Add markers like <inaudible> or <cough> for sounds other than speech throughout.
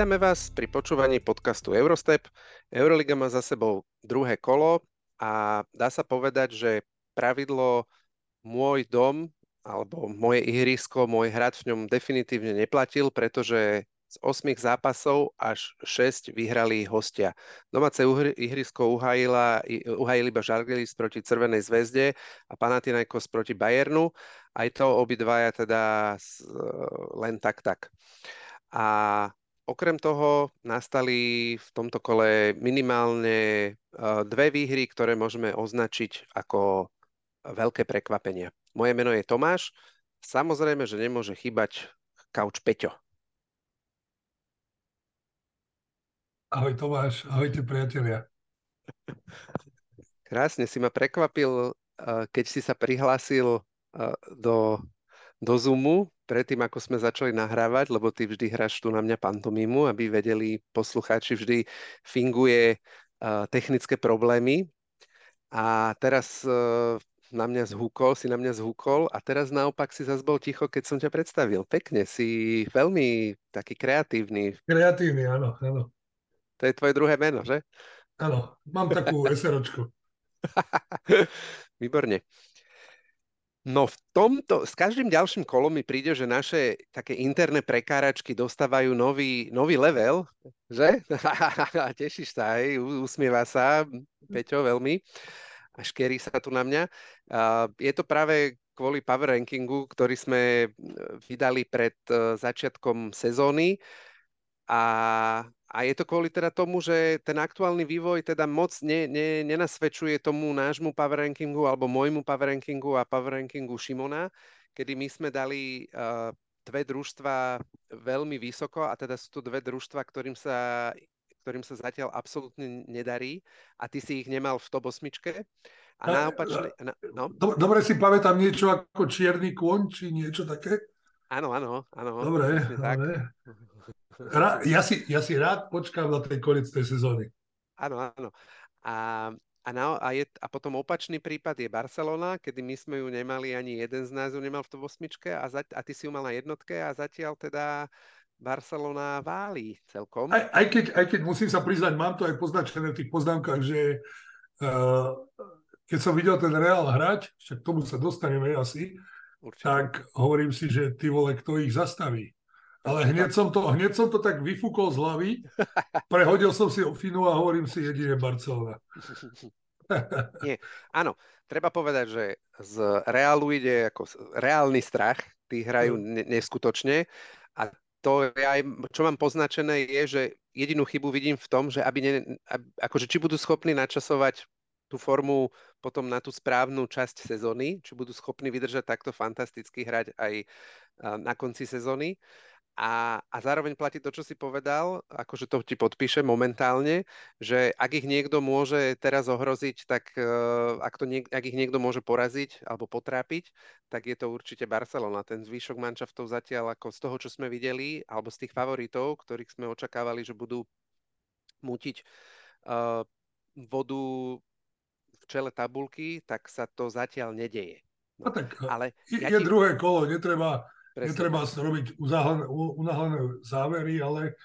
Vítame vás pri počúvaní podcastu Eurostep. Euroliga má za sebou druhé kolo a dá sa povedať, že pravidlo môj dom alebo moje ihrisko, môj hrad v ňom definitívne neplatil, pretože z 8 zápasov až 6 vyhrali hostia. Domáce ihrisko uhajila, uhajili iba Žalgiris proti Crvenej zväzde a Panathinaikos proti Bayernu. Aj to obidvaja teda len tak tak. A okrem toho nastali v tomto kole minimálne e, dve výhry, ktoré môžeme označiť ako veľké prekvapenia. Moje meno je Tomáš. Samozrejme, že nemôže chýbať Kauč Peťo. Ahoj Tomáš, ahojte priatelia. <laughs> Krásne si ma prekvapil, eh, keď si sa prihlásil eh, do, do Zoomu, predtým ako sme začali nahrávať, lebo ty vždy hráš tu na mňa pantomimu, aby vedeli poslucháči, vždy finguje eh, technické problémy. A teraz na mňa zhúkol, si na mňa zhúkol a teraz naopak si zase bol ticho, keď som ťa predstavil. Pekne, si veľmi taký kreatívny. Kreatívny, áno, áno. To je tvoje druhé meno, že? Áno, mám takú <laughs> SROčku. Výborne. No v tomto, s každým ďalším kolom mi príde, že naše také interné prekáračky dostávajú nový, nový level, že? <laughs> Tešíš sa aj, usmieva sa Peťo veľmi a škerí sa tu na mňa. Je to práve kvôli power rankingu, ktorý sme vydali pred e, začiatkom sezóny a a je to kvôli teda tomu, že ten aktuálny vývoj teda moc ne, ne, nenasvedčuje tomu nášmu power rankingu alebo môjmu power rankingu a power rankingu Šimona, kedy my sme dali uh, dve družstva veľmi vysoko a teda sú to dve družstva, ktorým sa, ktorým sa zatiaľ absolútne nedarí a ty si ich nemal v top osmičke. A na opačne, na, no? Dobre si pamätám niečo ako čierny kôň, či niečo také? Áno, áno, áno. Dobre, dobre. Tak. <laughs> Ra, ja, si, ja si rád počkám na ten koniec tej sezóny. Áno, áno. A, a, na, a, je, a potom opačný prípad je Barcelona, kedy my sme ju nemali, ani jeden z nás ju nemal v osmičke a, za, a ty si ju mal na jednotke a zatiaľ teda Barcelona váli celkom. Aj, aj, keď, aj keď musím sa priznať, mám to aj poznačené v tých poznámkach, že uh, keď som videl ten Real hrať, však tomu sa dostaneme asi, Určite. tak hovorím si, že ty vole, kto ich zastaví. Ale hneď som, to, hneď som to tak vyfúkol z hlavy, <laughs> prehodil som si Finu a hovorím si jedine Barcelona. <laughs> Nie, áno, treba povedať, že z Realu ide ako reálny strach, tí hrajú mm. ne- neskutočne a to aj, čo mám poznačené, je, že jedinú chybu vidím v tom, že aby ne, aby, akože či budú schopní načasovať tú formu potom na tú správnu časť sezóny, či budú schopní vydržať takto fantasticky hrať aj na konci sezóny. A, a zároveň platí to, čo si povedal, akože to ti podpíše momentálne, že ak ich niekto môže teraz ohroziť, tak uh, ak, to niek- ak ich niekto môže poraziť alebo potrápiť, tak je to určite Barcelona. Ten zvyšok manšaftov zatiaľ ako z toho, čo sme videli, alebo z tých favoritov, ktorých sme očakávali, že budú mutiť uh, vodu v čele tabulky, tak sa to zatiaľ nedeje. No, no tak ale je, ja ti... druhé kolo, netreba Presne. Netreba robiť unáhlené závery, ale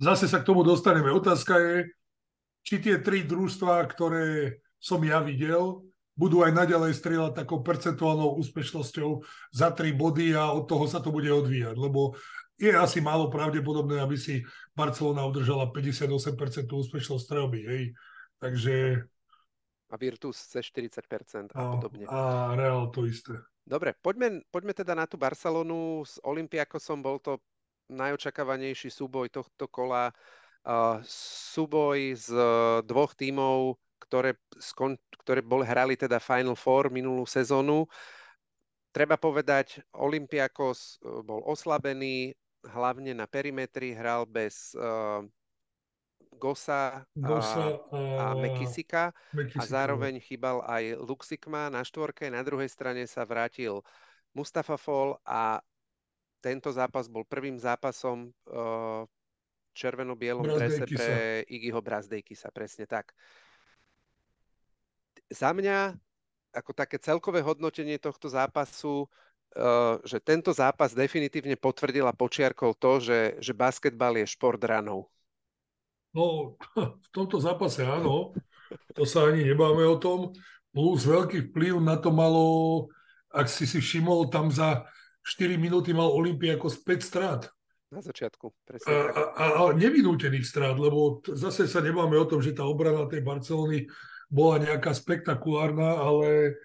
zase sa k tomu dostaneme. Otázka je, či tie tri družstva, ktoré som ja videl, budú aj naďalej strieľať takou percentuálnou úspešnosťou za tri body a od toho sa to bude odvíjať, lebo je asi málo pravdepodobné, aby si Barcelona udržala 58% úspešnosť strelby, hej. Takže... A Virtus cez 40% a, a podobne. A Real to isté. Dobre, poďme, poďme teda na tú Barcelonu. S Olympiakosom bol to najočakávanejší súboj tohto kola. Uh, súboj z dvoch tímov, ktoré, skon, ktoré boli, hrali teda Final Four minulú sezónu. Treba povedať, Olympiakos uh, bol oslabený, hlavne na perimetri, hral bez uh, Gosa, Gosa a, a Mekisika a zároveň chýbal aj Luxikma na štvorke. Na druhej strane sa vrátil Mustafa Fall a tento zápas bol prvým zápasom uh, červeno-bielom drese pre Igiho Brazdejkisa, presne tak. Za mňa, ako také celkové hodnotenie tohto zápasu, že tento zápas definitívne potvrdil a počiarkol to, že, že basketbal je šport ranov. No, <laughs> v tomto zápase áno, to sa ani nebáme o tom. Plus veľký vplyv na to malo, ak si si všimol, tam za 4 minúty mal Olympiakos 5 strát. Na začiatku, presne a, a, a, nevinútených strát, lebo zase sa nebáme o tom, že tá obrana tej Barcelony bola nejaká spektakulárna, ale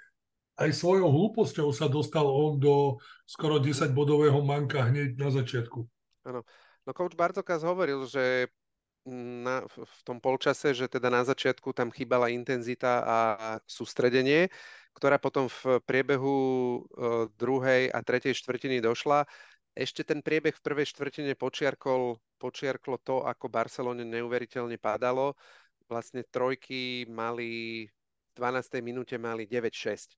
aj svojou hlúposťou sa dostal on do skoro 10-bodového manka hneď na začiatku. Áno. No coach Bartokas hovoril, že na, v tom polčase, že teda na začiatku tam chýbala intenzita a sústredenie, ktorá potom v priebehu uh, druhej a tretej štvrtiny došla. Ešte ten priebeh v prvej štvrtine počiarkol, počiarklo to, ako Barcelone neuveriteľne padalo. Vlastne trojky mali v 12. minúte mali 9-6.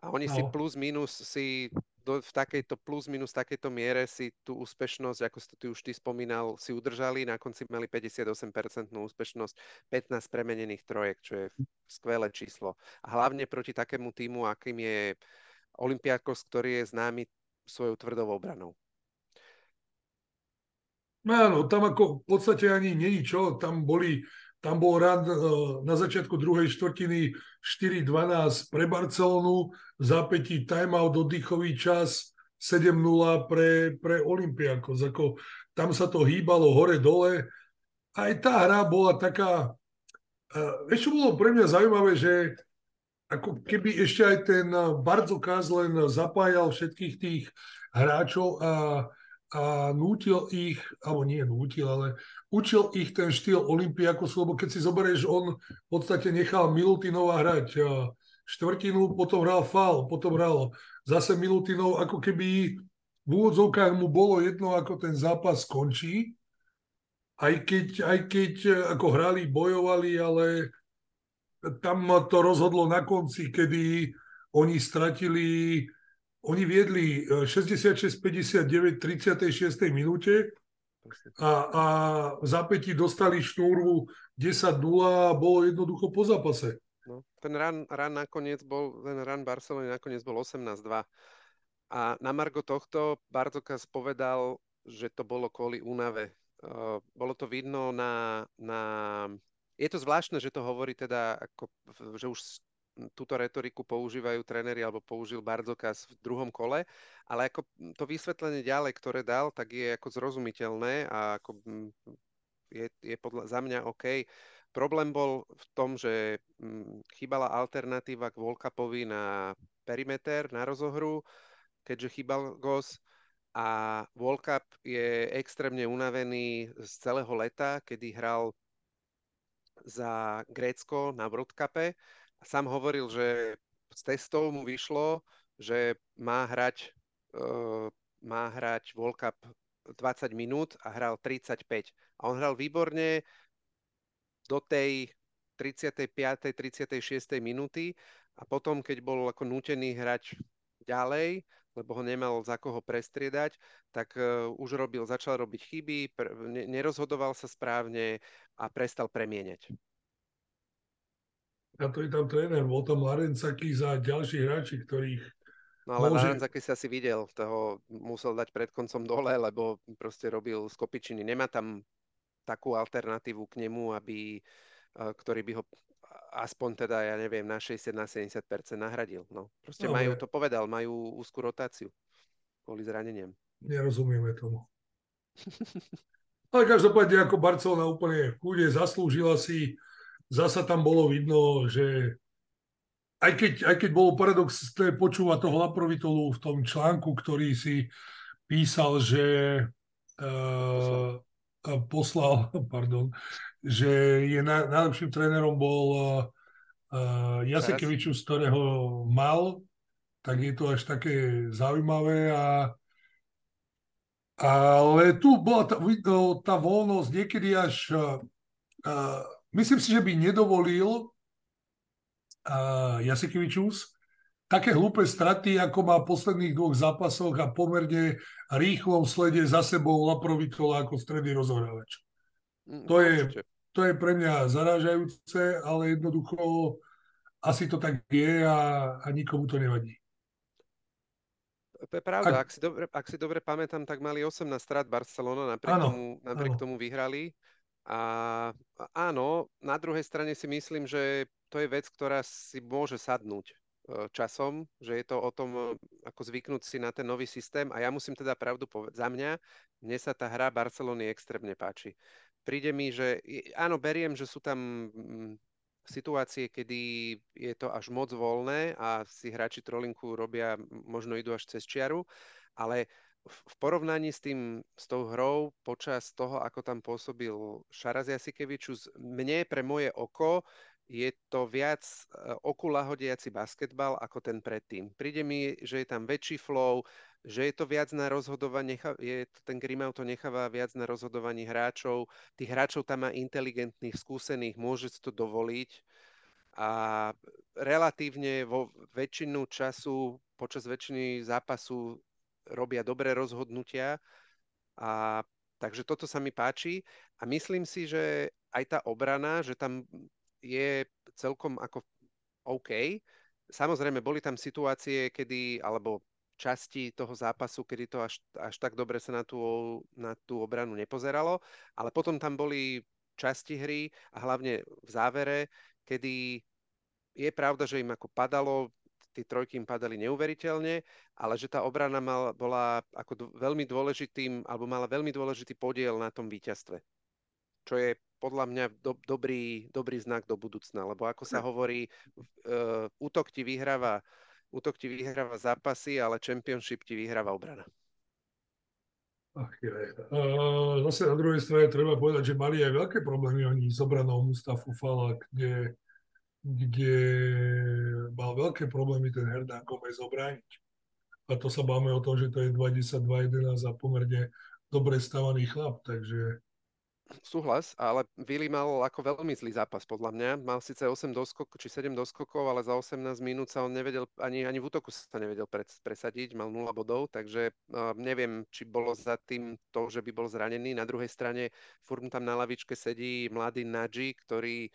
A oni no. si plus minus si do, v takejto plus minus takejto miere si tú úspešnosť, ako si ty už ty spomínal, si udržali. Na konci mali 58% úspešnosť, 15 premenených trojek, čo je skvelé číslo. A hlavne proti takému týmu, akým je Olympiakos, ktorý je známy svojou tvrdou obranou. No áno, tam ako v podstate ani není čo, tam boli tam bol rad e, na začiatku druhej štvrtiny 4-12 pre Barcelonu, zápätí timeout, oddychový čas 7-0 pre, pre Olympiakos. Ako, tam sa to hýbalo hore-dole. Aj tá hra bola taká... Uh, vieš, čo bolo pre mňa zaujímavé, že ako keby ešte aj ten Bardzokaz len zapájal všetkých tých hráčov a a nútil ich, alebo nie nútil, ale učil ich ten štýl Olympiakosu, lebo keď si zoberieš, on v podstate nechal Milutinova hrať štvrtinu, potom hral fal, potom hral zase Milutinov, ako keby v úvodzovkách mu bolo jedno, ako ten zápas skončí, aj keď, aj keď ako hrali, bojovali, ale tam to rozhodlo na konci, kedy oni stratili oni viedli 66-59 v 36. minúte a, a v zápätí dostali šnúru 10-0 a bolo jednoducho po zápase. No, ten run, run nakoniec bol, ten run Barcelony nakoniec bol 18-2. A na margo tohto Bartokas povedal, že to bolo kvôli únave. Uh, bolo to vidno na, na... Je to zvláštne, že to hovorí teda, ako, že už túto retoriku používajú tréneri alebo použil Barzokas v druhom kole, ale ako to vysvetlenie ďalej, ktoré dal, tak je ako zrozumiteľné a ako je, je podľa, za mňa OK. Problém bol v tom, že chýbala alternatíva k Volkapovi na perimeter, na rozohru, keďže chýbal Gos a Volkap je extrémne unavený z celého leta, kedy hral za Grécko na World Cupe sám hovoril, že z testov mu vyšlo, že má hrať, uh, má hrať World Cup 20 minút a hral 35. A on hral výborne do tej 35. 36. minúty a potom, keď bol ako nútený hrať ďalej, lebo ho nemal za koho prestriedať, tak uh, už robil, začal robiť chyby, pr- nerozhodoval sa správne a prestal premieňať na to je tam tréner, bol tam Larencakis a ďalší hráči, ktorých No ale môže... Larencakis si asi videl, toho musel dať pred koncom dole, lebo proste robil skopičiny. Nemá tam takú alternatívu k nemu, aby, e, ktorý by ho aspoň teda, ja neviem, na 60, na 70% nahradil. No, proste no, majú, to povedal, majú úzkú rotáciu kvôli zraneniam. Nerozumieme tomu. <laughs> ale každopádne ako Barcelona úplne v kúde zaslúžila si zasa tam bolo vidno, že aj keď, aj keď bolo paradoxné počúvať toho Laprovitolu v tom článku, ktorý si písal, že uh, poslal, <laughs> pardon, že je na, najlepším trénerom bol uh, Jasekevičus, ktorého mal, tak je to až také zaujímavé a ale tu bola tá, tá voľnosť niekedy až uh, Myslím si, že by nedovolil uh, Jasikevičus také hlúpe straty, ako má v posledných dvoch zápasoch a pomerne rýchlom slede za sebou Laprovitola ako stredný rozohrávač. Mm, to je, to je pre mňa zarážajúce, ale jednoducho asi to tak je a, a nikomu to nevadí. To je pravda, ak, ak, si, dobre, ak si dobre pamätám, tak mali 18 strát Barcelona, napriek, áno, tomu, napriek áno. tomu vyhrali. A áno, na druhej strane si myslím, že to je vec, ktorá si môže sadnúť e, časom, že je to o tom, ako zvyknúť si na ten nový systém. A ja musím teda pravdu povedať, za mňa, mne sa tá hra Barcelony extrémne páči. Príde mi, že áno, beriem, že sú tam mm, situácie, kedy je to až moc voľné a si hráči trolinku robia, možno idú až cez čiaru, ale v porovnaní s, tým, s tou hrou počas toho, ako tam pôsobil Šaraz Jasikevičus, mne pre moje oko je to viac e, oku lahodiaci basketbal ako ten predtým. Príde mi, že je tam väčší flow, že je to viac na rozhodovanie, je ten Grimau to necháva viac na rozhodovaní hráčov. Tých hráčov tam má inteligentných, skúsených, môže si to dovoliť a relatívne vo väčšinu času, počas väčšiny zápasu robia dobré rozhodnutia. A, takže toto sa mi páči a myslím si, že aj tá obrana, že tam je celkom ako OK. Samozrejme, boli tam situácie, kedy, alebo časti toho zápasu, kedy to až, až tak dobre sa na tú, na tú obranu nepozeralo, ale potom tam boli časti hry a hlavne v závere, kedy je pravda, že im ako padalo, tie trojky im padali neuveriteľne, ale že tá obrana mal, bola ako d- veľmi dôležitým, alebo mala veľmi dôležitý podiel na tom víťazstve. Čo je podľa mňa do, dobrý, dobrý znak do budúcna, lebo ako sa hovorí, uh, útok ti vyhráva útok ti vyhráva zápasy, ale championship ti vyhráva obrana. Ach, je. Uh, zase na druhej strane treba povedať, že mali aj veľké problémy oni s obranou Mustafu Fala, kde kde mal veľké problémy ten Hernán Gomez obrániť. A to sa máme o tom, že to je 22-11 a pomerne dobre stavaný chlap, takže... Súhlas, ale Vili mal ako veľmi zlý zápas podľa mňa. Mal síce 8 doskokov, či 7 doskokov, ale za 18 minút sa on nevedel, ani, ani v útoku sa nevedel presadiť, mal 0 bodov, takže uh, neviem, či bolo za tým to, že by bol zranený. Na druhej strane furt tam na lavičke sedí mladý Nadži, ktorý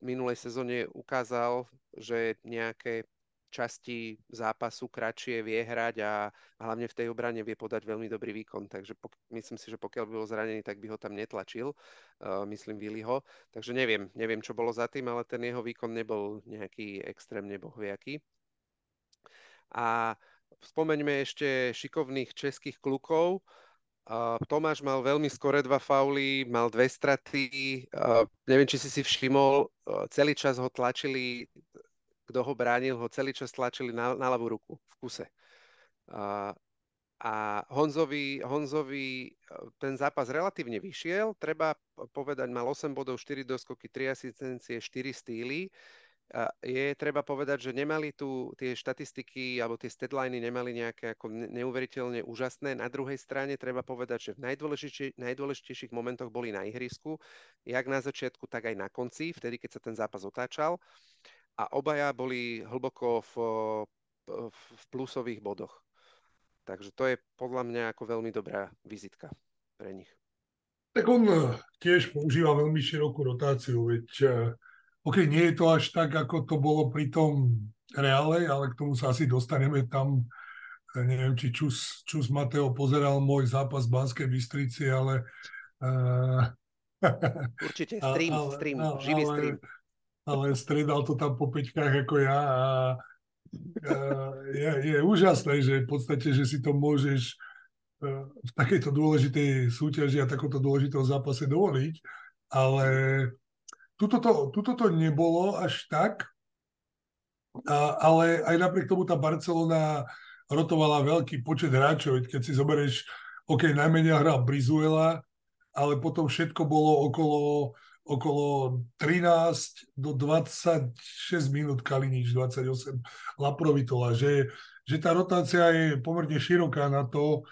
minulej sezóne ukázal, že nejaké časti zápasu kratšie vie hrať a hlavne v tej obrane vie podať veľmi dobrý výkon. Takže pok- myslím si, že pokiaľ by bol zranený, tak by ho tam netlačil, uh, myslím Viliho. Takže neviem, neviem, čo bolo za tým, ale ten jeho výkon nebol nejaký extrémne bohviaký. A spomeňme ešte šikovných českých klukov. Uh, Tomáš mal veľmi skore dva fauly, mal dve straty. Neviem, či si si všimol, uh, celý čas ho tlačili, kto ho bránil, ho celý čas tlačili na, na ľavú ruku v kuse. A Honzovi, Honzovi ten zápas relatívne vyšiel. Treba povedať, mal 8 bodov, 4 doskoky, 3 asistencie, 4 stýly je treba povedať, že nemali tu tie štatistiky alebo tie statliny nemali nejaké ako neuveriteľne úžasné. Na druhej strane treba povedať, že v najdôležitejších, najdôležitejších momentoch boli na ihrisku, jak na začiatku, tak aj na konci, vtedy, keď sa ten zápas otáčal. A obaja boli hlboko v, v plusových bodoch. Takže to je podľa mňa ako veľmi dobrá vizitka pre nich. Tak on eh, tiež používa veľmi širokú rotáciu, veď eh, OK, nie je to až tak, ako to bolo pri tom reále, ale k tomu sa asi dostaneme tam. Neviem, či Čus, Čus Mateo pozeral môj zápas v Banskej Bystrici, ale... Uh, <laughs> Určite, stream, ale, stream, ale, živý stream. Ale striedal to tam po peťkách ako ja a uh, je, je úžasné, že v podstate, že si to môžeš v takejto dôležitej súťaži a takomto dôležitom zápase dovoliť, ale Tuto to, tuto to nebolo až tak, a, ale aj napriek tomu tá Barcelona rotovala veľký počet hráčov. Keď si zoberieš, OK, najmenej hral Brizuela, ale potom všetko bolo okolo, okolo 13 do 26 minút Kalinič, 28 Laprovitola, že, že tá rotácia je pomerne široká na to,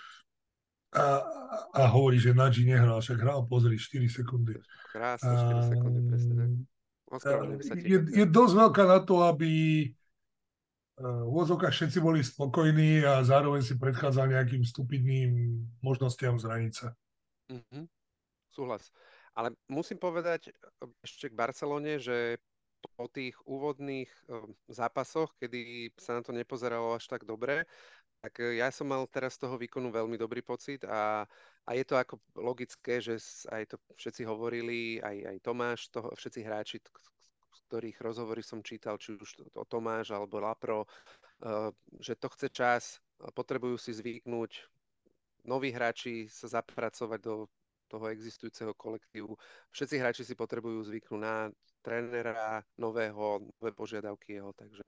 a, a hovorí, že Nadži nehral, však hral, pozri, 4 sekundy. Krásne, 4 sekundy, presne Je, je dosť veľká na to, aby v úvodzovkách všetci boli spokojní a zároveň si predchádzal nejakým stupidným možnostiam sa. Mm-hmm. Súhlas. Ale musím povedať ešte k Barcelone, že po tých úvodných zápasoch, kedy sa na to nepozeralo až tak dobre, tak ja som mal teraz z toho výkonu veľmi dobrý pocit a, a je to ako logické, že aj to všetci hovorili, aj, aj Tomáš, to, všetci hráči, ktorých rozhovory som čítal, či už to Tomáš alebo Lapro, že to chce čas, potrebujú si zvyknúť, noví hráči sa zapracovať do toho existujúceho kolektívu. Všetci hráči si potrebujú zvyknúť na trénera nového, nové požiadavky jeho, takže...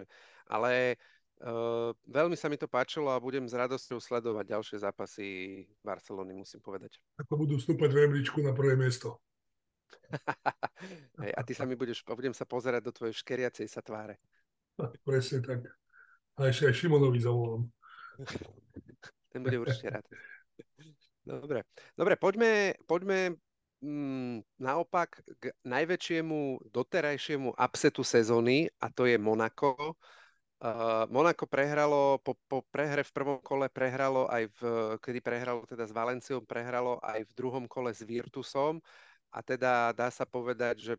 Ale veľmi sa mi to páčilo a budem s radosťou sledovať ďalšie zápasy Barcelony, musím povedať. Ako budú vstúpať v rebríčku na prvé miesto. <laughs> Hej, a ty sa mi budeš, budem sa pozerať do tvojej škeriacej sa tváre. Presne tak. A ešte aj Šimonovi zavolám. <laughs> Ten bude určite rád. Dobre, Dobre poďme, poďme mm, naopak k najväčšiemu doterajšiemu upsetu sezóny a to je Monako. Uh, Monako prehralo, po, po prehre v prvom kole prehralo aj v, kedy prehralo teda s Valenciou, prehralo aj v druhom kole s Virtusom a teda dá sa povedať, že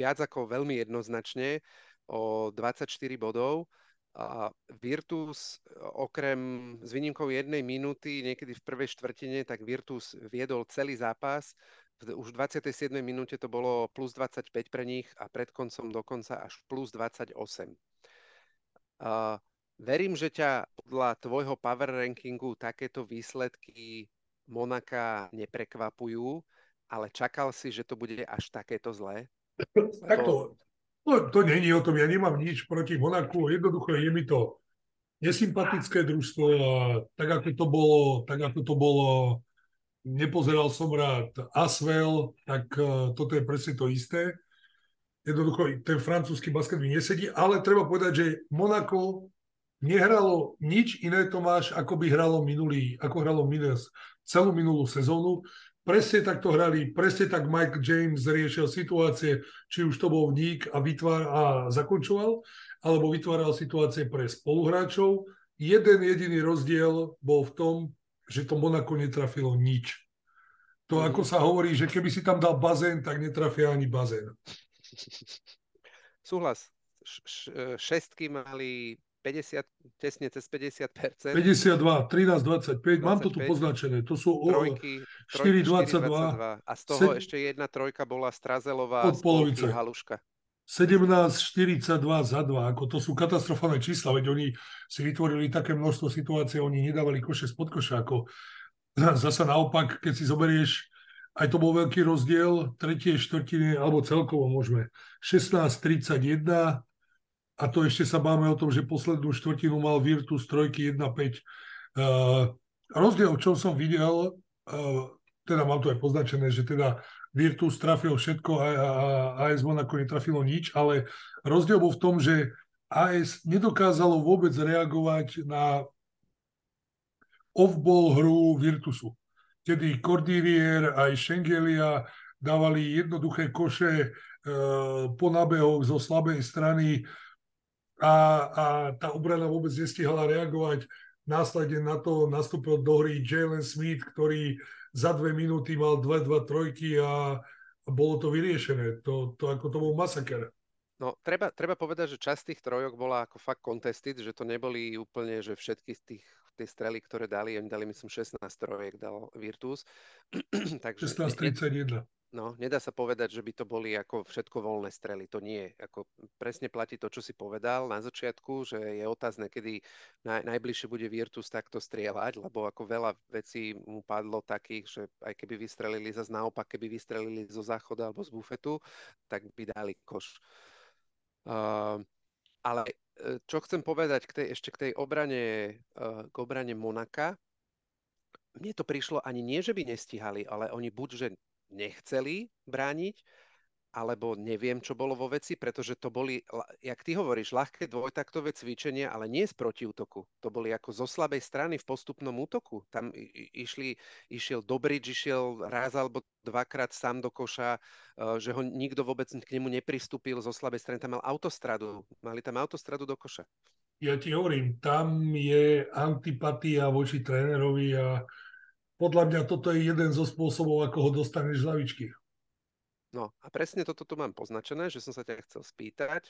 viac ako veľmi jednoznačne o 24 bodov. A Virtus okrem s výnimkou jednej minúty, niekedy v prvej štvrtine, tak Virtus viedol celý zápas. Už v 27. minúte to bolo plus 25 pre nich a pred koncom dokonca až plus 28. Verím, že ťa podľa tvojho power rankingu takéto výsledky Monaka neprekvapujú, ale čakal si, že to bude až takéto zlé? Takto, No, to není o tom, ja nemám nič proti Monaku, jednoducho je mi to nesympatické družstvo a tak ako to bolo, tak ako to bolo, nepozeral som rád Asvel, tak uh, toto je presne to isté. Jednoducho ten francúzsky basket mi nesedí, ale treba povedať, že Monako nehralo nič iné, Tomáš, ako by hralo minulý, ako hralo minulý, celú minulú sezónu. Presne tak to hrali, presne tak Mike James riešil situácie, či už to bol vník a, vytvár, a zakončoval, alebo vytváral situácie pre spoluhráčov. Jeden jediný rozdiel bol v tom, že to Monako netrafilo nič. To ako sa hovorí, že keby si tam dal bazén, tak netrafia ani bazén. Súhlas. Šestky mali 50, tesne cez 50%. 52, 13, 25, 25, mám to tu poznačené. To sú trojky, 4, 22. A z toho se... ešte jedna trojka bola Strazelová od polovice. Haluška. 17, 42 za 2, ako to sú katastrofálne čísla, veď oni si vytvorili také množstvo situácií, oni nedávali koše spod koša, ako zasa naopak, keď si zoberieš, aj to bol veľký rozdiel, tretie štvrtiny, alebo celkovo môžeme, 16-31, a to ešte sa báme o tom, že poslednú štvrtinu mal Virtus trojky 1-5. Uh, rozdiel, čo som videl, uh, teda mám to aj poznačené, že teda Virtus trafil všetko a, a, a AS Monaco netrafilo nič, ale rozdiel bol v tom, že AS nedokázalo vôbec reagovať na off-ball hru Virtusu. Kedy Cordirier aj Schengelia dávali jednoduché koše uh, po nábehoch zo slabej strany a, a tá obrana vôbec nestihala reagovať. Následne na to nastúpil do hry Jalen Smith, ktorý za dve minúty mal dve, dva trojky a, bolo to vyriešené. To, to ako to bol masaker. No, treba, treba povedať, že časť tých trojok bola ako fakt contested, že to neboli úplne, že všetky z tých tie strely, ktoré dali, oni dali myslím 16 trojek, dal Virtus. <clears throat> Takže 16-31. No, nedá sa povedať, že by to boli ako všetko voľné strely. To nie. Ako presne platí to, čo si povedal na začiatku, že je otázne, kedy naj, najbližšie bude Virtus takto strieľať, lebo ako veľa vecí mu padlo takých, že aj keby vystrelili zase naopak, keby vystrelili zo záchoda alebo z bufetu, tak by dali koš. Uh, ale čo chcem povedať k tej, ešte k tej obrane, uh, k obrane Monaka, mne to prišlo ani nie, že by nestihali, ale oni buď, že nechceli brániť, alebo neviem, čo bolo vo veci, pretože to boli, jak ty hovoríš, ľahké dvojtaktové cvičenia, ale nie z protiútoku. To boli ako zo slabej strany v postupnom útoku. Tam išli, išiel Dobrič, išiel raz alebo dvakrát sám do koša, e, že ho nikto vôbec k nemu nepristúpil zo slabej strany. Tam mal autostradu. Mali tam autostradu do koša. Ja ti hovorím, tam je antipatia voči trénerovi a podľa mňa toto je jeden zo spôsobov, ako ho dostaneš z lavičky. No a presne toto tu mám poznačené, že som sa ťa chcel spýtať,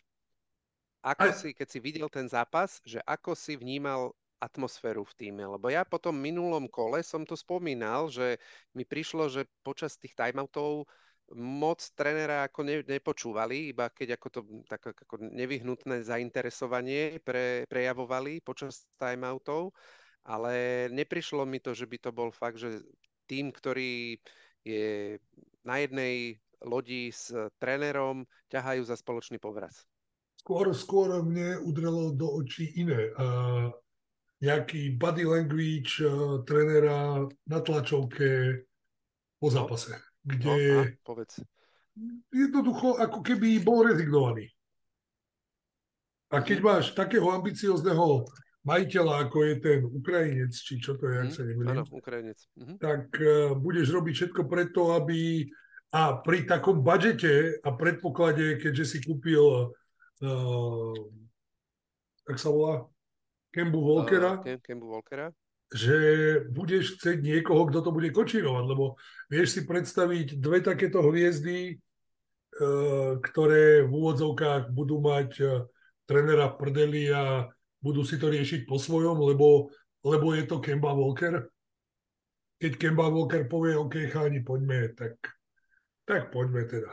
ako si, keď si videl ten zápas, že ako si vnímal atmosféru v týme, lebo ja po tom minulom kole som to spomínal, že mi prišlo, že počas tých timeoutov moc trénera ako ne, nepočúvali, iba keď ako to tak ako nevyhnutné zainteresovanie pre, prejavovali počas timeoutov, ale neprišlo mi to, že by to bol fakt, že tým, ktorý je na jednej lodi s trénerom, ťahajú za spoločný povraz. Skôr, skôr mne udrelo do očí iné. Uh, nejaký body language uh, trénera na tlačovke po no. zápase, kde no, a, povedz. jednoducho ako keby bol rezignovaný. A keď mhm. máš takého ambiciozného majiteľa, ako je ten Ukrajinec, či čo to je, mm, ak mhm. sa nemýlim, áno, Ukrajinec. Mm-hmm. tak uh, budeš robiť všetko preto, aby a pri takom budžete a predpoklade, keďže si kúpil uh, jak sa volá, Kembu Volkera, uh, Kembu Volkera, že budeš chcieť niekoho, kto to bude kočírovať, lebo vieš si predstaviť dve takéto hviezdy, uh, ktoré v úvodzovkách budú mať trenera prdeli a budú si to riešiť po svojom, lebo, lebo je to Kemba Walker. Keď Kemba Walker povie, OK, cháni, poďme, tak, tak poďme teda.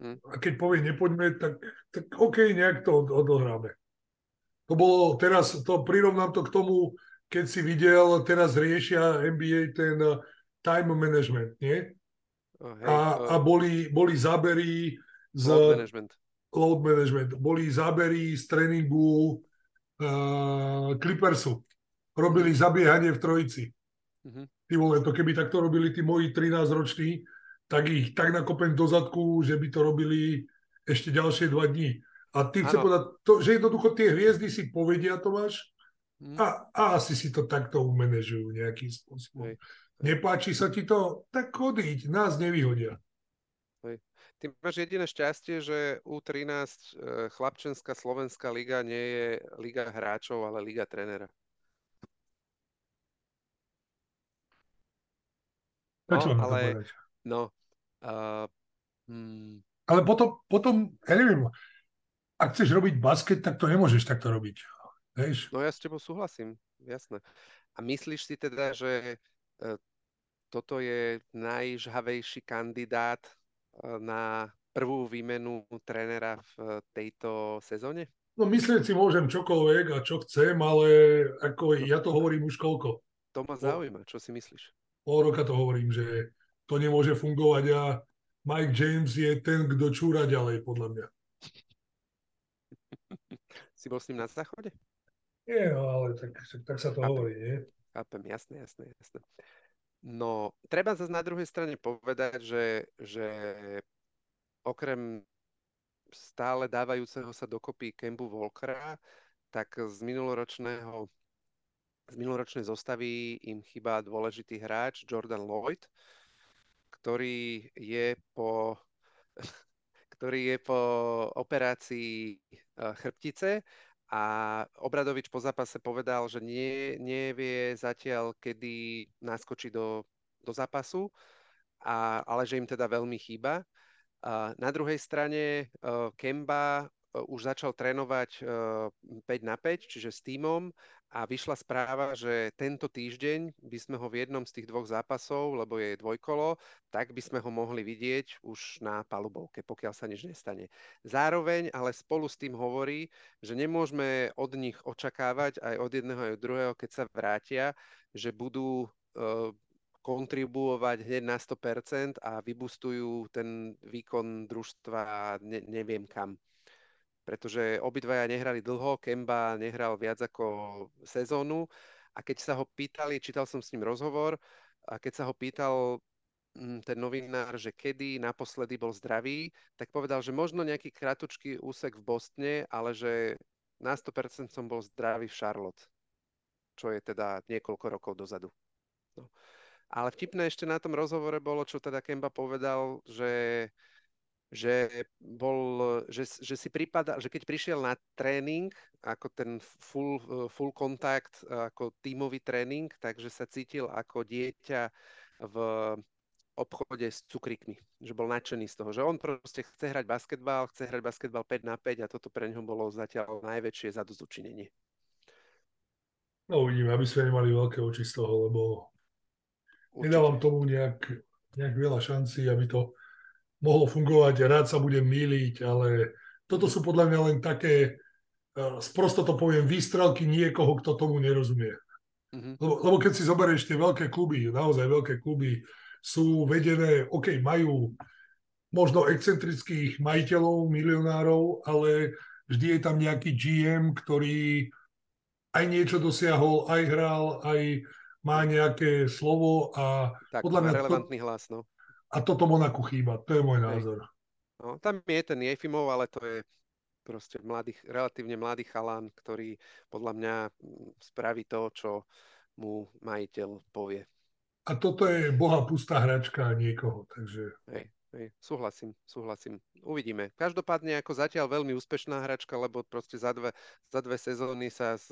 Hm. A keď povie, nepoďme, tak, tak OK, nejak to odohráme. To bolo teraz, to prirovnám to k tomu, keď si videl, teraz riešia NBA ten uh, time management, nie? Oh, hej, a, oh. a boli, boli zábery z... Load management. Load management. Boli zábery z tréningu uh, Clippersu. Robili mhm. zabiehanie v trojici. Mm-hmm. Ty vole, to keby takto robili tí moji 13-roční, tak ich tak nakopem do zadku, že by to robili ešte ďalšie dva dní. A ty chce povedať, to, že jednoducho tie hviezdy si povedia, Tomáš, mm. a, a asi si to takto umenežujú nejakým spôsobom. Hej. Nepáči sa ti to, tak chodiť, nás nevyhodia. Hej. Ty máš jediné šťastie, že U13 e, chlapčenská slovenská liga nie je liga hráčov, ale liga trénera. No, ale, no, uh, hmm. ale potom, potom, ja neviem, ak chceš robiť basket, tak to nemôžeš takto robiť. Vieš? No ja s tebou súhlasím, jasné. A myslíš si teda, že uh, toto je najžhavejší kandidát na prvú výmenu trénera v tejto sezóne? No myslieť si môžem čokoľvek a čo chcem, ale ako ja to hovorím už koľko. To ma zaujíma, čo si myslíš? Pol roka to hovorím, že to nemôže fungovať a Mike James je ten, kto čúra ďalej, podľa mňa. si bol s ním na záchode? Nie, no, ale tak, tak sa to Chápem. hovorí, nie? Chápem, jasné, jasné, jasné. No, treba zase na druhej strane povedať, že, že okrem stále dávajúceho sa dokopy Kembu Volkera, tak z minuloročného z minuloročnej zostavy im chýba dôležitý hráč Jordan Lloyd, ktorý je po, <laughs> ktorý je po operácii eh, chrbtice a Obradovič po zápase povedal, že nie, nevie zatiaľ, kedy naskočí do, do zápasu, a, ale že im teda veľmi chýba. A na druhej strane uh, Kemba už začal trénovať uh, 5 na 5, čiže s týmom a vyšla správa, že tento týždeň by sme ho v jednom z tých dvoch zápasov, lebo je dvojkolo, tak by sme ho mohli vidieť už na palubovke, pokiaľ sa nič nestane. Zároveň ale spolu s tým hovorí, že nemôžeme od nich očakávať aj od jedného aj od druhého, keď sa vrátia, že budú uh, kontribuovať hneď na 100% a vybustujú ten výkon družstva ne, neviem kam pretože obidvaja nehrali dlho, Kemba nehral viac ako sezónu a keď sa ho pýtali, čítal som s ním rozhovor, a keď sa ho pýtal mm, ten novinár, že kedy naposledy bol zdravý, tak povedal, že možno nejaký kratučký úsek v Bostne, ale že na 100% som bol zdravý v Charlotte, čo je teda niekoľko rokov dozadu. No. Ale vtipné ešte na tom rozhovore bolo, čo teda Kemba povedal, že že, bol, že, že si prípada, že keď prišiel na tréning, ako ten full, full contact, ako tímový tréning, takže sa cítil ako dieťa v obchode s cukrikmi, že bol nadšený z toho, že on proste chce hrať basketbal, chce hrať basketbal 5 na 5 a toto pre neho bolo zatiaľ najväčšie zadozučinenie. No uvidíme, aby sme nemali veľké oči z toho, lebo Určite. nedávam tomu nejak, nejak veľa šancí, aby to mohlo fungovať. Rád sa budem míliť, ale toto sú podľa mňa len také, uh, sprosto to poviem, výstrelky niekoho, kto tomu nerozumie. Mm-hmm. Lebo, lebo keď si zoberieš tie veľké kluby, naozaj veľké kluby, sú vedené, OK, majú možno excentrických majiteľov, milionárov, ale vždy je tam nejaký GM, ktorý aj niečo dosiahol, aj hral, aj má nejaké slovo a tak, podľa mňa relevantný to, hlas, no. A toto Monaku chýba, to je môj názor. No, tam je ten Jefimov, ale to je proste mladý, relatívne mladý chalán, ktorý podľa mňa mm, spraví to, čo mu majiteľ povie. A toto je boha pustá hračka niekoho, takže... Hej, hej, súhlasím, súhlasím. Uvidíme. Každopádne ako zatiaľ veľmi úspešná hračka, lebo proste za dve, za dve sezóny sa z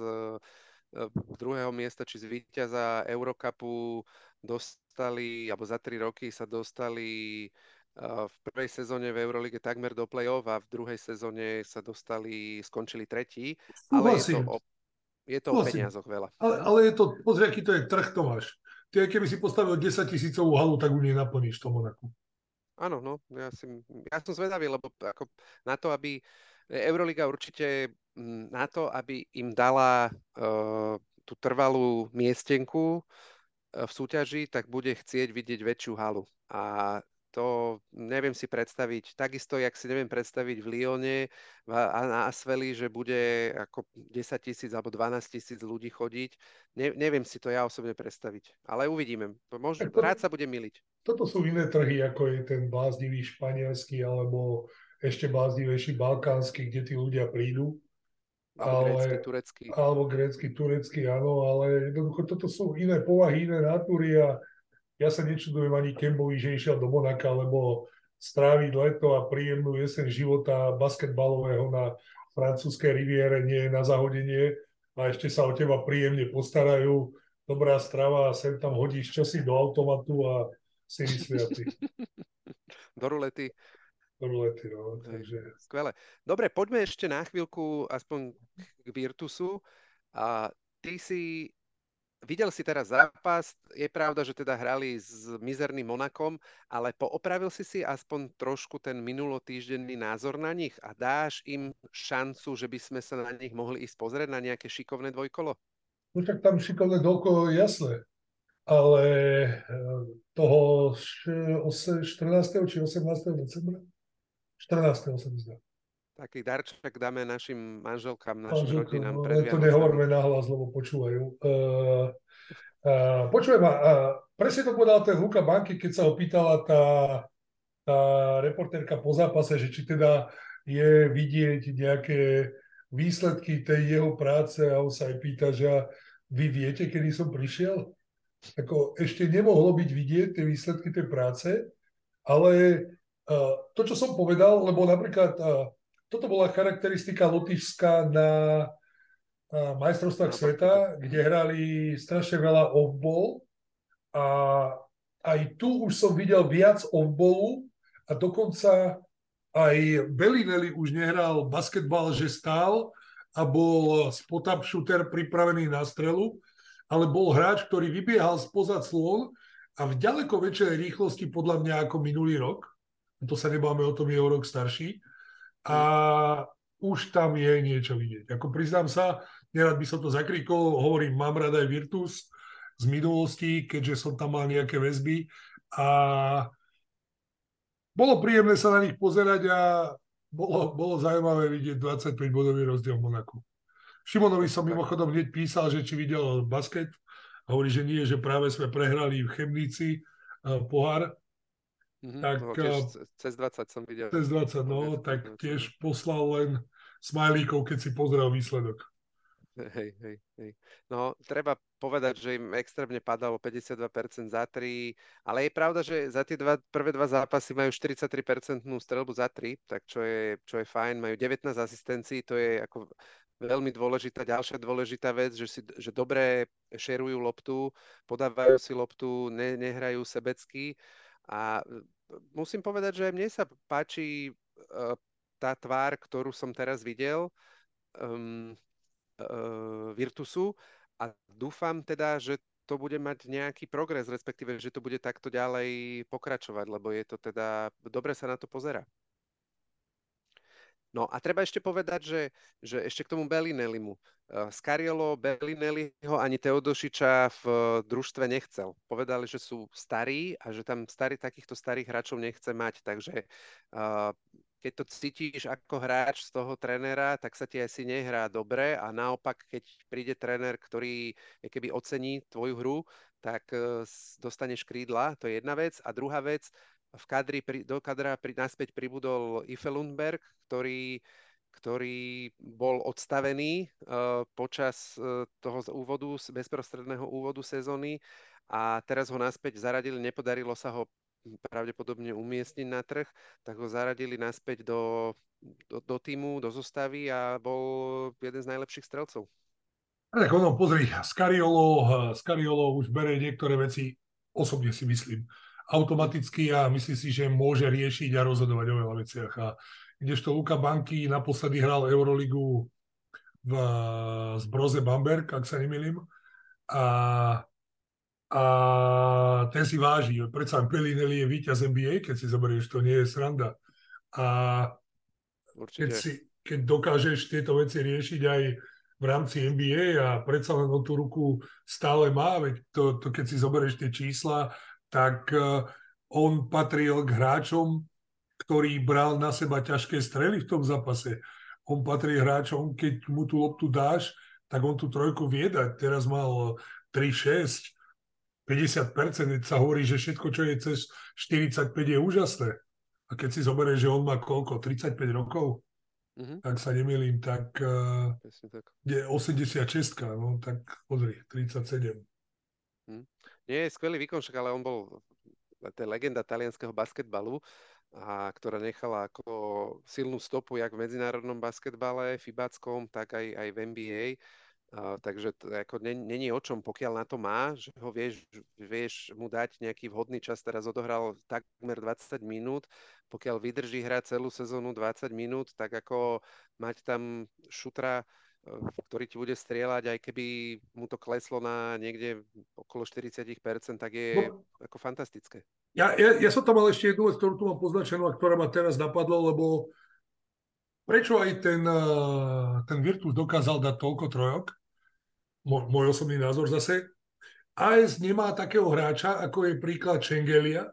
druhého miesta či z víťaza Eurocupu dostali, alebo za tri roky sa dostali v prvej sezóne v Eurolige takmer do play-off a v druhej sezóne sa dostali, skončili tretí. Ale je to o, je to o peniazoch veľa. Ale, ale je to, pozri, aký to je trh, Tomáš. Ty, keby si postavil 10 tisícovú halu, tak u nej naplníš to Monaku. Áno, no, ja, si, ja som zvedavý, lebo ako na to, aby Euroliga určite na to, aby im dala uh, tú trvalú miestenku v súťaži, tak bude chcieť vidieť väčšiu halu. A to neviem si predstaviť. Takisto, jak si neviem predstaviť v Lyone a na Asveli, že bude ako 10 tisíc alebo 12 tisíc ľudí chodiť. Ne, neviem si to ja osobne predstaviť. Ale uvidíme. Možno, to, rád sa bude miliť. Toto sú iné trhy, ako je ten bláznivý španielský alebo ešte bláznivejší balkánsky, kde tí ľudia prídu. Alebo ale, grécky, turecký. Alebo grécky, turecký, áno, ale jednoducho toto sú iné povahy, iné natúry a ja sa nečudujem ani Kembovi, že išiel do Monaka, lebo stráviť leto a príjemnú jeseň života basketbalového na francúzskej riviere nie je na zahodenie a ešte sa o teba príjemne postarajú, dobrá strava a sem tam hodíš čosi do automatu a si vysviatý. <laughs> Do rulety. Do rulety, no. Takže... Skvelé. Dobre, poďme ešte na chvíľku aspoň k Virtusu. A ty si Videl si teraz zápas, je pravda, že teda hrali s mizerným Monakom, ale poopravil si si aspoň trošku ten minulotýždenný názor na nich a dáš im šancu, že by sme sa na nich mohli ísť pozrieť na nejaké šikovné dvojkolo? No tak tam šikovné dvojkolo jasné, ale eh, toho 14. či 18. decembra? 14. sa mi zdá. Taký darček dáme našim manželkám, našim Manželko, rodinám. No, pred to nehovorme nahlas, lebo počúvajú. Uh, uh, počujem ma, uh, presne to povedal ten Luka Banky, keď sa ho pýtala tá, tá reportérka po zápase, že či teda je vidieť nejaké výsledky tej jeho práce a on sa aj pýta, že vy viete, kedy som prišiel? Ako ešte nemohlo byť vidieť tie výsledky tej práce, ale to, čo som povedal, lebo napríklad uh, toto bola charakteristika Lotyšska na, na majstrovstvách sveta, kde hrali strašne veľa off-ball a aj tu už som videl viac off-ballu a dokonca aj Bellinelli už nehral basketbal, že stál a bol spot-up shooter pripravený na strelu, ale bol hráč, ktorý vybiehal spoza clon a v ďaleko väčšej rýchlosti podľa mňa ako minulý rok. To sa nebáme o tom, je o rok starší a už tam je niečo vidieť. Ako priznám sa, nerad by som to zakrikol, hovorím, mám rád aj Virtus z minulosti, keďže som tam mal nejaké väzby a bolo príjemné sa na nich pozerať a bolo, bolo zaujímavé vidieť 25-bodový rozdiel v Monaku. Šimonovi som mimochodom hneď písal, že či videl basket a hovorí, že nie, že práve sme prehrali v Chemnici uh, pohár Mm-hmm, tak, no, tiež cez 20 som videl. Cez 20, no, tak tiež poslal len smajlíkov, keď si pozrel výsledok. Hej, hej, hej. No, treba povedať, že im extrémne padalo 52% za 3, ale je pravda, že za tie dva, prvé dva zápasy majú 43% strelbu za 3, tak čo je, čo je fajn, majú 19 asistencií, to je ako veľmi dôležitá, ďalšia dôležitá vec, že, si, že dobre šerujú loptu, podávajú si loptu, ne, nehrajú sebecky A musím povedať, že mne sa páči tá tvár, ktorú som teraz videl um, uh, Virtusu a dúfam teda, že to bude mať nejaký progres, respektíve, že to bude takto ďalej pokračovať, lebo je to teda, dobre sa na to pozera. No a treba ešte povedať, že, že ešte k tomu Bellinellimu. Eh, Skariolo Bellinelliho ani Teodošiča v družstve nechcel. Povedali, že sú starí a že tam starý, takýchto starých hráčov nechce mať. Takže uh, keď to cítiš ako hráč z toho trénera, tak sa ti asi nehrá dobre a naopak, keď príde tréner, ktorý keby ocení tvoju hru, tak dostaneš krídla, to je jedna vec. A druhá vec, v kadri, do kadra pri, naspäť pribudol Ife Lundberg, ktorý, ktorý bol odstavený uh, počas uh, toho úvodu, bezprostredného úvodu sezóny a teraz ho naspäť zaradili, nepodarilo sa ho pravdepodobne umiestniť na trh, tak ho zaradili naspäť do, do, do týmu, do zostavy a bol jeden z najlepších strelcov. Tak ono, pozri, Skariolo, Skariolo už bere niektoré veci, osobne si myslím, automaticky a myslí si, že môže riešiť a rozhodovať o veľa veciach. A kdežto Luka Banky naposledy hral Euroligu v, z Broze Bamberg, ak sa nemýlim. A a ten si váži. Predsa Pellinelli je víťaz NBA, keď si zoberieš, to nie je sranda. A keď, si, keď dokážeš tieto veci riešiť aj v rámci NBA a predsa len o tú ruku stále má, veď to, to keď si zoberieš tie čísla, tak uh, on patril k hráčom, ktorý bral na seba ťažké strely v tom zápase. On patrí hráčom, keď mu tú loptu dáš, tak on tú trojku vie dať. Teraz mal 3-6, 50% sa hovorí, že všetko, čo je cez 45 je úžasné. A keď si zoberieš, že on má koľko, 35 rokov, mm-hmm. tak sa nemýlim, tak, uh, tak je 86, no tak pozri, 37. Mm. Nie je skvelý výkon, však ale on bol to je legenda talianského basketbalu, a ktorá nechala ako silnú stopu jak v medzinárodnom basketbale, FIBAckom, tak aj, aj v NBA. Uh, takže to, ako není o čom, pokiaľ na to má, že ho vieš, vieš mu dať nejaký vhodný čas, teraz odohral takmer 20 minút, pokiaľ vydrží hrať celú sezónu 20 minút, tak ako mať tam šutra, ktorý ti bude strieľať, aj keby mu to kleslo na niekde okolo 40%, tak je no, ako fantastické. Ja, ja, ja som tam mal ešte jednu vec, ktorú tu mám poznačenú a ktorá ma teraz napadlo, lebo prečo aj ten, uh, ten Virtus dokázal dať toľko trojok? môj osobný názor zase, AS nemá takého hráča, ako je príklad Šengelia,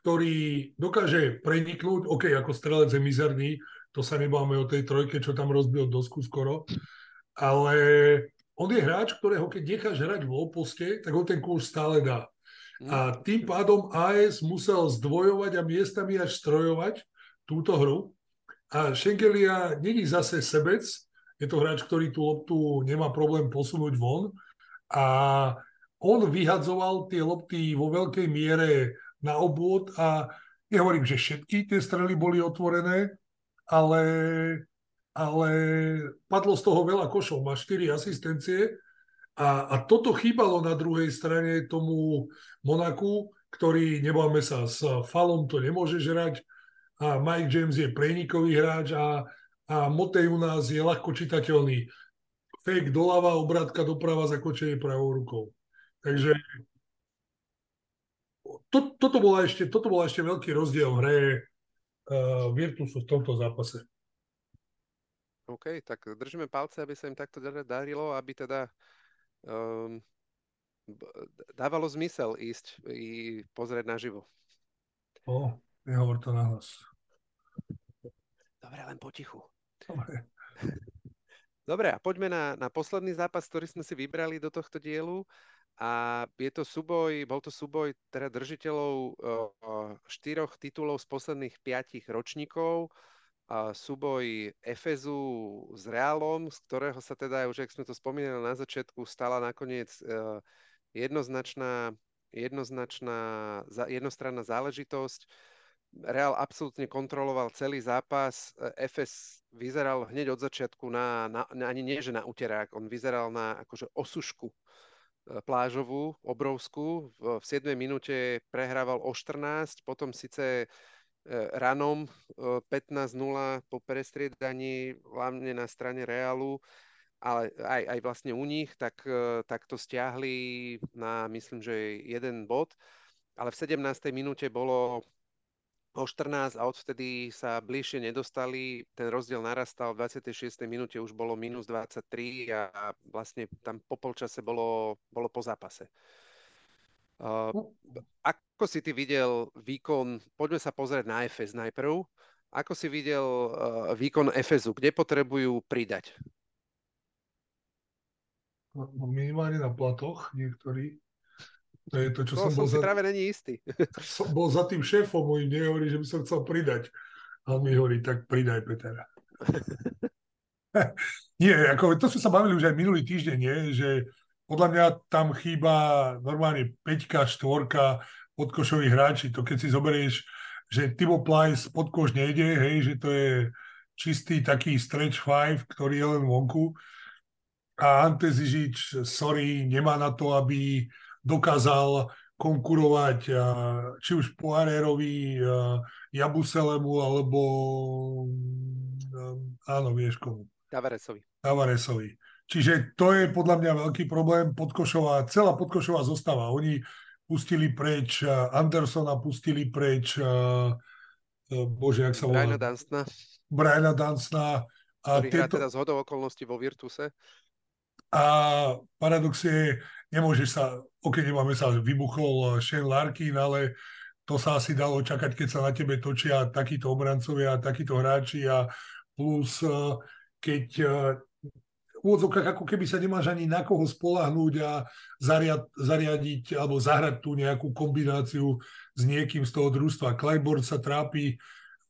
ktorý dokáže preniknúť, OK, ako strelec je mizerný, to sa nebáme o tej trojke, čo tam rozbil dosku skoro, ale on je hráč, ktorého keď necháš hrať v oposte, tak ho ten kurz stále dá. A tým pádom AS musel zdvojovať a miestami až strojovať túto hru. A Šengelia není zase sebec, je to hráč, ktorý tú loptu nemá problém posunúť von a on vyhadzoval tie lopty vo veľkej miere na obvod a nehovorím, že všetky tie strely boli otvorené, ale, ale padlo z toho veľa košov. Má 4 asistencie a, a toto chýbalo na druhej strane tomu Monaku, ktorý, nebáme sa, s Falom to nemôže žrať a Mike James je prenikový hráč a a Motej u nás je ľahko čitateľný. Fake doľava, obrátka doprava, zakočenie pravou rukou. Takže to, toto, bola ešte, toto bola ešte veľký rozdiel v hre Virtusu v tomto zápase. OK, tak držíme palce, aby sa im takto darilo, aby teda um, dávalo zmysel ísť i pozrieť naživo. O, nehovor to nahlas. Dobre, len potichu. Dobre. <laughs> Dobre, a poďme na, na posledný zápas, ktorý sme si vybrali do tohto dielu. A je to súboj, bol to súboj teda držiteľov štyroch titulov z posledných piatich ročníkov. A súboj Efezu s Reálom, z ktorého sa teda, už ak sme to spomínali na začiatku, stala nakoniec e, jednoznačná, jednoznačná, jednostranná záležitosť Real absolútne kontroloval celý zápas. FS vyzeral hneď od začiatku na, na, na ani nie, že na uterák, on vyzeral na akože osušku. Plážovú, obrovskú. V, v 7. minúte prehrával o 14, potom síce ranom 15-0 po prestriedaní, hlavne na strane Realu, ale aj, aj vlastne u nich, tak, tak to stiahli na, myslím, že jeden bod. Ale v 17. minúte bolo o 14 a odvtedy sa bližšie nedostali. Ten rozdiel narastal, v 26. minúte už bolo minus 23 a vlastne tam po polčase bolo, bolo po zápase. Uh, ako si ty videl výkon, poďme sa pozrieť na FS najprv, ako si videl uh, výkon FSu, kde potrebujú pridať? No, no minimálne na platoch niektorí. To je to, čo to som, som bol si za... práve není istý. <laughs> som bol za tým šéfom môjim, nehovorí, že by som chcel pridať. A on mi hovorí, tak pridaj, Peter. <laughs> nie, ako, to sme sa bavili už aj minulý týždeň, nie? že podľa mňa tam chýba normálne 5 4 podkošových hráči. To keď si zoberieš, že Timo Plajs podkoš nejde, hej, že to je čistý taký stretch five, ktorý je len vonku. A Ante Zižič, sorry, nemá na to, aby dokázal konkurovať či už Poirérovi, Jabuselemu, alebo áno, vieš komu. Tavaresovi. Tavaresovi. Čiže to je podľa mňa veľký problém Podkošová, celá Podkošová zostava. Oni pustili preč Andersona, pustili preč bože, jak sa volá? Briana Dunsna. Briana Dunsna. A ktorý tieto... hrá teda z hodou okolností vo Virtuse. A paradox je, nemôže sa, ok, nemáme sa, vybuchol Shane Larkin, ale to sa asi dalo čakať, keď sa na tebe točia takíto obrancovia, takíto hráči a plus keď v úvodzovkách ako keby sa nemáš ani na koho spolahnúť a zariad, zariadiť alebo zahrať tú nejakú kombináciu s niekým z toho družstva. Kleinborn sa trápi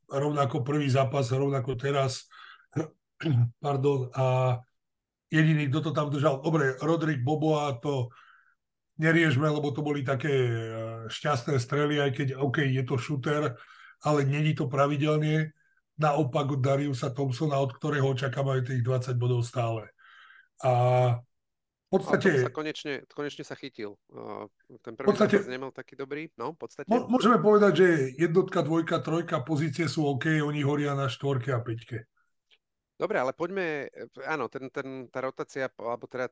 rovnako prvý zápas, rovnako teraz. <clears throat> Pardon. A jediný, kto to tam držal. Dobre, Rodrik Boboa to neriešme, lebo to boli také e, šťastné strely, aj keď, OK, je to šuter, ale není to pravidelne. Naopak od Dariusa Thompsona, od ktorého očakávajú tých 20 bodov stále. A v podstate... Sa konečne, konečne sa chytil. Ten prvý podstate, nemal taký dobrý, no, podstate. Môžeme povedať, že jednotka, dvojka, trojka pozície sú OK, oni horia na štvorke a peťke. Dobre, ale poďme, áno, ten, ten, tá rotácia, alebo teda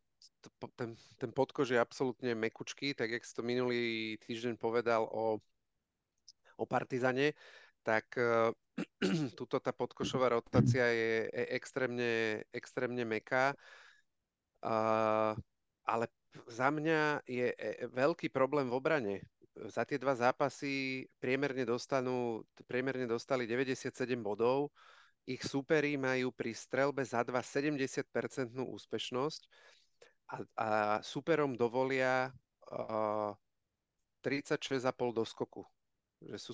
ten, ten podkož je absolútne mekučký, tak jak si to minulý týždeň povedal o, o Partizane, tak <clears throat> uh, tá podkošová rotácia je, je extrémne, extrémne meká. Uh, ale za mňa je e, veľký problém v obrane. Za tie dva zápasy priemerne, dostanú, priemerne dostali 97 bodov, ich súperi majú pri strelbe za dva 70-percentnú úspešnosť a, a súperom dovolia uh, 36,5 doskoku. Že sú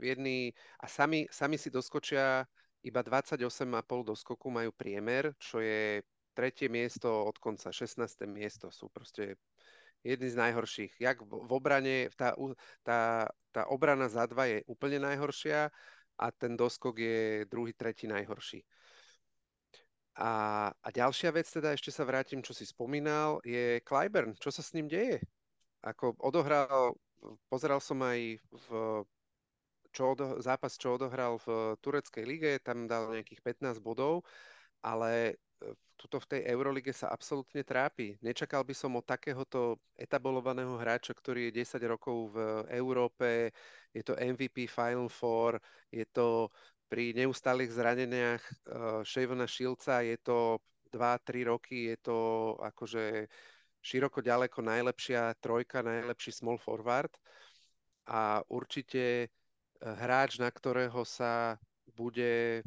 jedni, a sami, sami si doskočia iba 28,5 doskoku majú priemer, čo je tretie miesto od konca, 16. miesto. Sú proste jedni z najhorších. Jak v obrane, tá, tá, tá obrana za dva je úplne najhoršia a ten doskok je druhý, tretí najhorší. A, a ďalšia vec, teda ešte sa vrátim, čo si spomínal, je Clyburn. Čo sa s ním deje? Ako odohral, pozeral som aj v čo odo, zápas, čo odohral v tureckej lige, tam dal nejakých 15 bodov, ale tuto v tej Eurolige sa absolútne trápi. Nečakal by som od takéhoto etablovaného hráča, ktorý je 10 rokov v Európe, je to MVP Final Four, je to pri neustálých zraneniach uh, Shavona Shieldsa, je to 2-3 roky, je to akože široko ďaleko najlepšia trojka, najlepší small forward a určite eh, hráč, na ktorého sa bude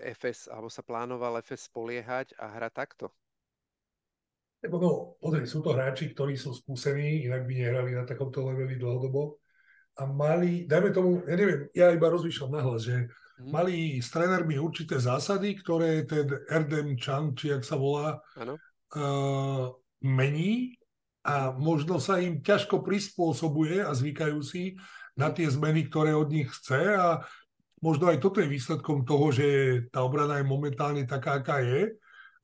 FS, alebo sa plánoval FS spoliehať a hrať takto? No, pozri, sú to hráči, ktorí sú skúsení, inak by nehrali na takomto leveli dlhodobo. A mali, dajme tomu, ja neviem, ja iba rozmýšľam nahlas, že hmm. mali s trénermi určité zásady, ktoré ten Erdem Chan, či jak sa volá, uh, mení a možno sa im ťažko prispôsobuje a zvykajú si na tie zmeny, ktoré od nich chce a možno aj toto je výsledkom toho, že tá obrana je momentálne taká, aká je,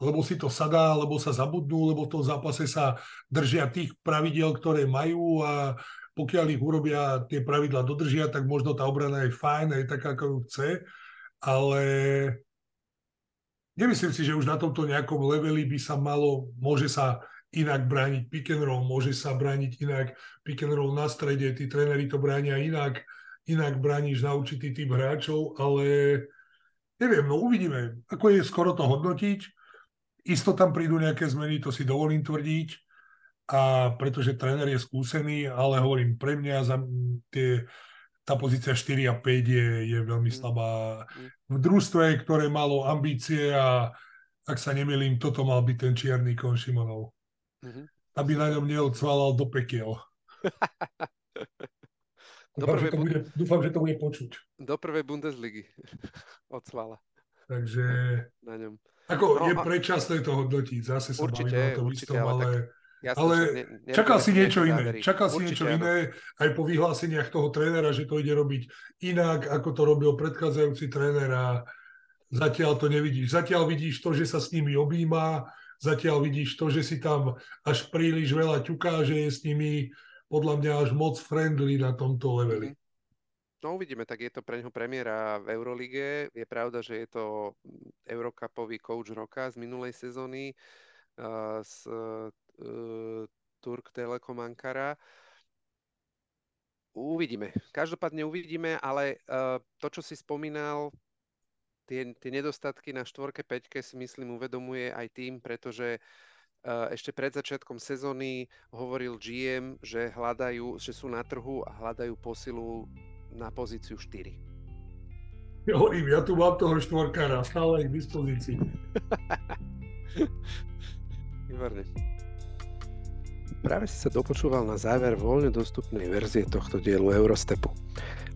lebo si to sadá, lebo sa zabudnú, lebo v tom zápase sa držia tých pravidel, ktoré majú a pokiaľ ich urobia, tie pravidla dodržia, tak možno tá obrana je fajn, je taká, ako ju chce, ale nemyslím si, že už na tomto nejakom leveli by sa malo, môže sa inak brániť pick and roll, môže sa brániť inak pick and roll na strede, tí tréneri to bránia inak, inak brániš na určitý typ hráčov, ale neviem, no uvidíme, ako je skoro to hodnotiť. Isto tam prídu nejaké zmeny, to si dovolím tvrdiť, a pretože tréner je skúsený, ale hovorím, pre mňa za tie, tá pozícia 4 a 5 je, je veľmi mm. slabá. Mm. V družstve, ktoré malo ambície a ak sa nemýlim, toto mal byť ten čierny kon Šimonov. Mm-hmm. Aby na ňom neodsvalal do pekiel. <laughs> dúfam, že to bude, dúfam, že to bude počuť. Do prvej Bundesligy <laughs> odsvala. Takže na ňom. Ako no, je predčasné to hodnotiť, zase sa určite, bavíme o tom určite, istom, ale, Jasne, ale ne, ne, čakal si niečo iné. Čakal si niečo áno. iné aj po vyhláseniach toho trénera, že to ide robiť inak, ako to robil predchádzajúci tréner a zatiaľ to nevidíš. Zatiaľ vidíš to, že sa s nimi objíma, zatiaľ vidíš to, že si tam až príliš veľa ťuká, že je s nimi podľa mňa až moc friendly na tomto leveli. Mhm. No uvidíme, tak je to pre neho premiéra v Eurolige. Je pravda, že je to Eurocupový coach roka z minulej sezóny z uh, Turk Telekom Ankara. Uvidíme. Každopádne uvidíme, ale uh, to, čo si spomínal, tie, tie nedostatky na štvorke, peťke si myslím uvedomuje aj tým, pretože uh, ešte pred začiatkom sezóny hovoril GM, že hľadajú, že sú na trhu a hľadajú posilu na pozíciu 4. Ja hovorím, ja tu mám toho štvorkára, stále k dispozícii. <laughs> Výborne. Práve si sa dopočúval na záver voľne dostupnej verzie tohto dielu Eurostepu.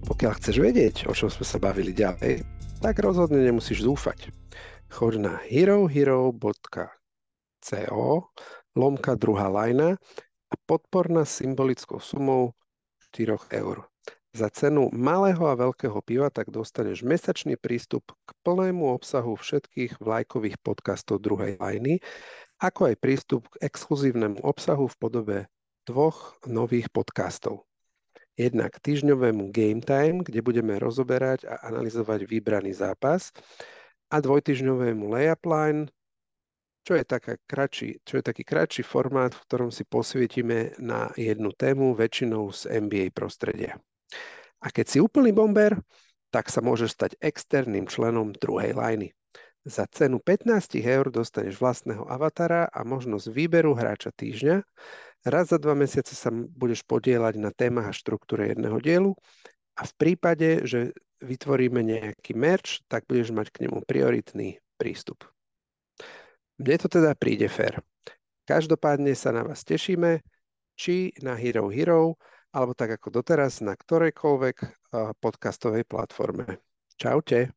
Pokiaľ chceš vedieť, o čom sme sa bavili ďalej, tak rozhodne nemusíš zúfať. Choď na herohero.co lomka druhá lajna a podpor nás symbolickou sumou 4 eur. Za cenu malého a veľkého piva tak dostaneš mesačný prístup k plnému obsahu všetkých vlajkových podcastov druhej lajny, ako aj prístup k exkluzívnemu obsahu v podobe dvoch nových podcastov. Jednak týždňovému Game Time, kde budeme rozoberať a analyzovať vybraný zápas a dvojtyžňovému Layup Line, čo je, taká kratší, čo je taký kratší formát, v ktorom si posvietime na jednu tému, väčšinou z NBA prostredia. A keď si úplný bomber, tak sa môžeš stať externým členom druhej lajny. Za cenu 15 eur dostaneš vlastného avatara a možnosť výberu hráča týždňa. Raz za dva mesiace sa budeš podielať na témach a štruktúre jedného dielu a v prípade, že vytvoríme nejaký merch, tak budeš mať k nemu prioritný prístup. Mne to teda príde fér. Každopádne sa na vás tešíme, či na Hero Hero, alebo tak ako doteraz na ktorejkoľvek podcastovej platforme. Čaute.